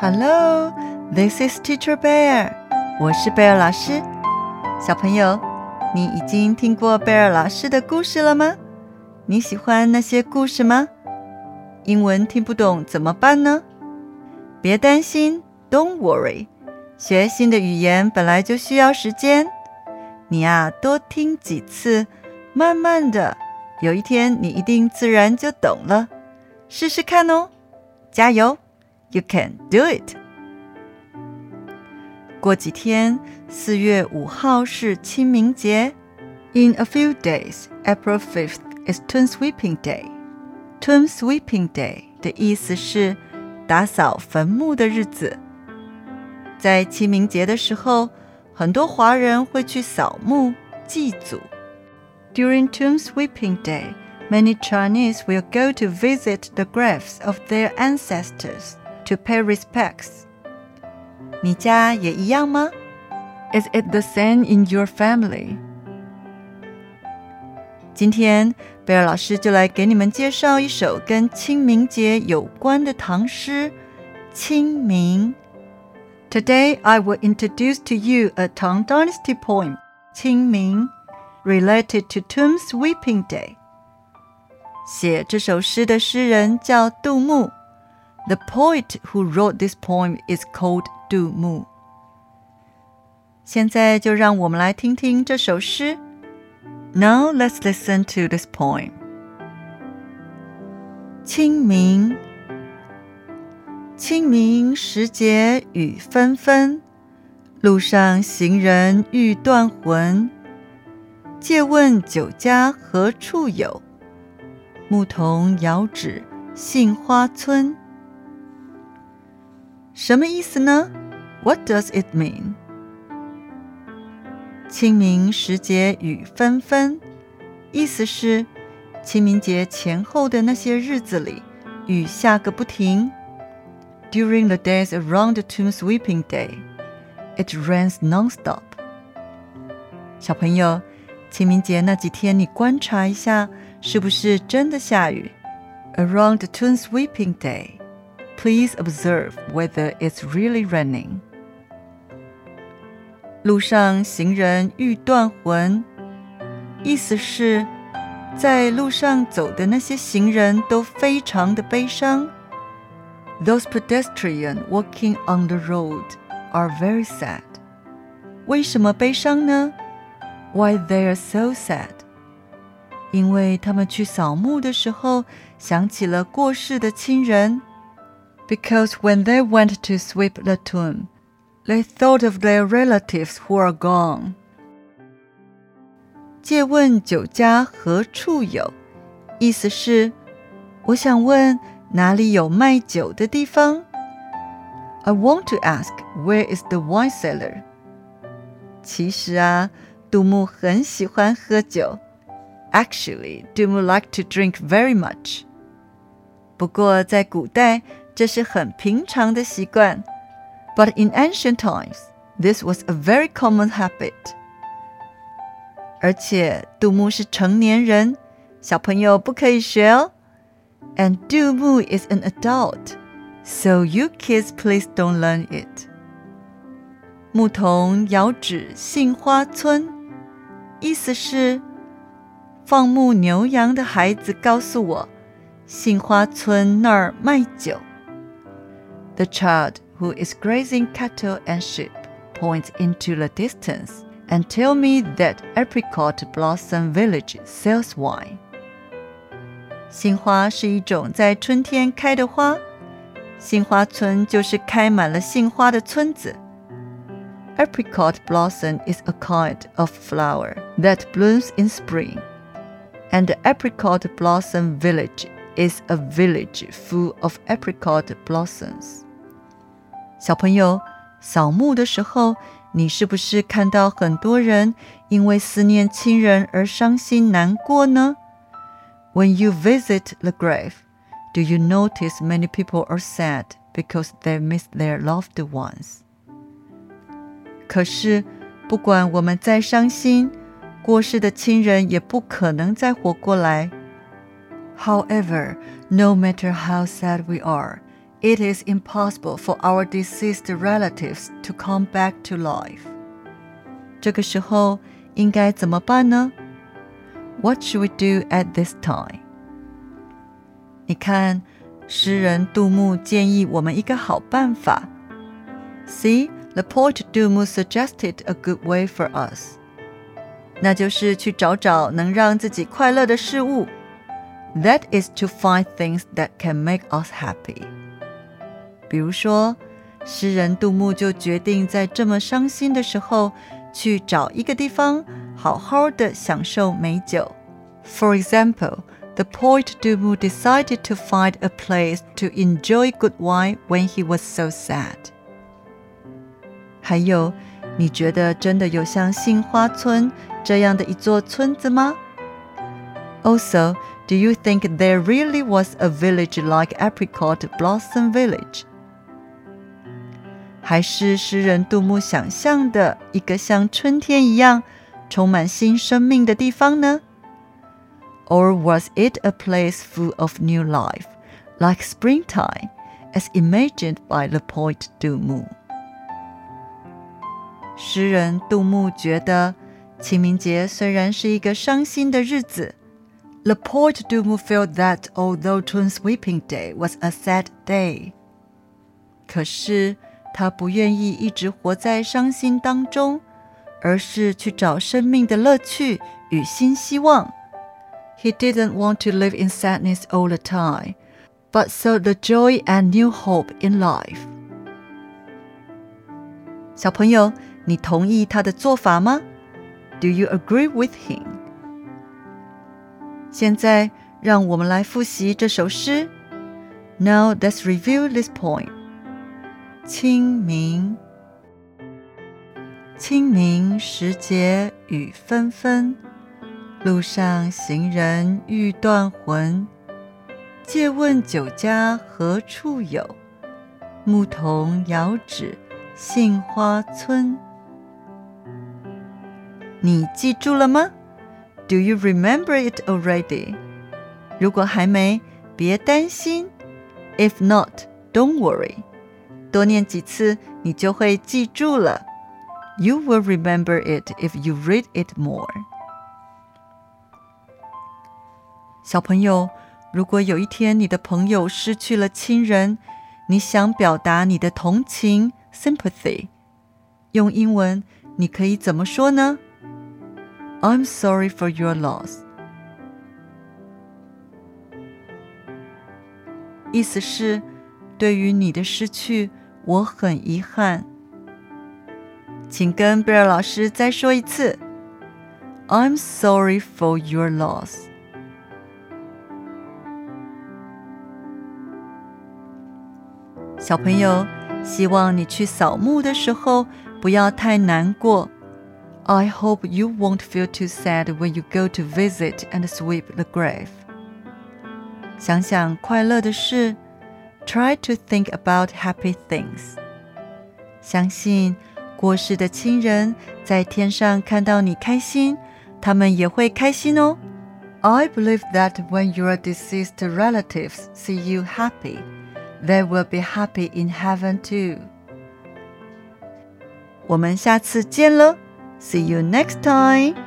Hello, this is Teacher Bear。我是贝尔老师。小朋友，你已经听过贝尔老师的故事了吗？你喜欢那些故事吗？英文听不懂怎么办呢？别担心，Don't worry。学新的语言本来就需要时间，你呀多听几次，慢慢的，有一天你一定自然就懂了。试试看哦，加油 ！You can do it。过几天，四月五号是清明节。In a few days, April fifth is Tomb Sweeping Day. Tomb Sweeping Day 的意思是打扫坟墓的日子。在清明节的时候，很多华人会去扫墓祭祖。During Tomb Sweeping Day. many Chinese will go to visit the graves of their ancestors to pay respects. 你家也一样吗? Is it the same in your family? 今天 Bear 老师就来给你们介绍一首跟清明节有关的唐诗《清明》。Today I will introduce to you a Tang Dynasty poem, 清明, related to Tomb Sweeping Day. 写这首诗的诗人叫杜牧。The poet who wrote this poem is called 杜牧。现在就让我们来听听这首诗。Now let's listen to this poem. 清明，清明时节雨纷纷，路上行人欲断魂。借问酒家何处有？牧童遥指杏花村， 什么意思呢？What does it mean？清明时节雨纷纷，意思是清明节前后的那些日子里，雨下个不停。During the days around the Tomb Sweeping Day, it rains nonstop。小朋友，清明节那几天，你观察一下。是不是真的下雨？Around the Tomb Sweeping Day, please observe whether it's really raining. 路上行人欲断魂，意思是，在路上走的那些行人都非常的悲伤。Those pedestrians walking on the road are very sad. 为什么悲伤呢？Why they are so sad? 因为他们去扫墓的时候想起了过世的亲人。 because when they went to sweep the tomb, they thought of their relatives who are gone. 借问酒家何处有？意思是，我想问哪里有卖酒的地方。I want to ask where is the wine seller。其实啊，杜牧很喜欢喝酒。Actually, Du Mu liked to drink very much。不过在古代，这是很平常的习惯。But in ancient times, this was a very common habit. 而且杜牧是成年人，小朋友不可以学哦。And Dumu is an adult, so you kids please don't learn it. 牧童遥指杏花村，意思是。放牧牛羊的孩子告诉我，杏花村那儿卖酒。 The child who is grazing cattle and sheep points into the distance and tell me that Apricot Blossom Village sells wine. 杏花是一种在春天开的花，杏花村就是开满了杏花的村子。Apricot blossom is a kind of flower that blooms in spring and the apricot blossom village is a village full of apricot blossoms. 小朋友，扫墓的时候，你是不是看到很多人因为思念亲人而伤心难过呢？When you visit the grave, do you notice many people are sad because they miss their loved ones? 可是，不管我们再伤心，过世的亲人也不可能再活过来。However, no matter how sad we are, it is impossible for our deceased relatives to come back to life. 这个时候应该怎么办呢？What should we do at this time？你看，诗人杜牧建议我们一个好办法。See, the poet Du Mu suggested a good way for us. 那就是去找找能让自己快乐的事物。That is to find things that can make us happy. 比如说，诗人杜牧就决定在这么伤心的时候，去找一个地方，好好的享受美酒。For example, the poet Du Mu decided to find a place to enjoy good wine when he was so sad. 还有，你觉得真的有像杏花村这样的一座村子吗？Also, do you think there really was a village like Apricot Blossom Village? 还是诗人杜牧想象的一个像春天一样充满新生命的地方呢？Or was it a place full of new life, like springtime, as imagined by the poet 杜牧？诗人杜牧觉得清明节虽然是一个伤心的日子，The poet Du Mu felt that although Tomb Sweeping Day was a sad day，可是他不愿意一直活在伤心当中，而是去找生命的乐趣与新希望。he didn't want to live in sadness all the time, but saw the joy and new hope in life. 小朋友，你同意他的做法吗？Do you agree with him？现在让我们来复习这首诗。Now let's review this poem. 清明，清明时节雨纷纷。路上行人欲断魂，借问酒家何处有？牧童遥指杏花村。你记住了吗？Do you remember it already？如果还没，别担心。If not, don't worry。多念几次，你就会记住了。You will remember it if you read it more. 小朋友，如果有一天你的朋友失去了亲人，你想表达你的同情 （sympathy），用英文你可以怎么说呢？I'm sorry for your loss。意思是，对于你的失去， 我很遗憾。请跟 Bear 老师再说一次：“I'm sorry for your loss。”小朋友，希望你去扫墓的时候不要太难过。I hope you won't feel too sad when you go to visit and sweep the grave。想想快乐的事。，Try to think about happy things. 相信过世的亲人在天上看到你开心，他们也会开心哦。I believe that when your deceased relatives see you happy they will be happy in heaven too. 我们下次见了，See you next time.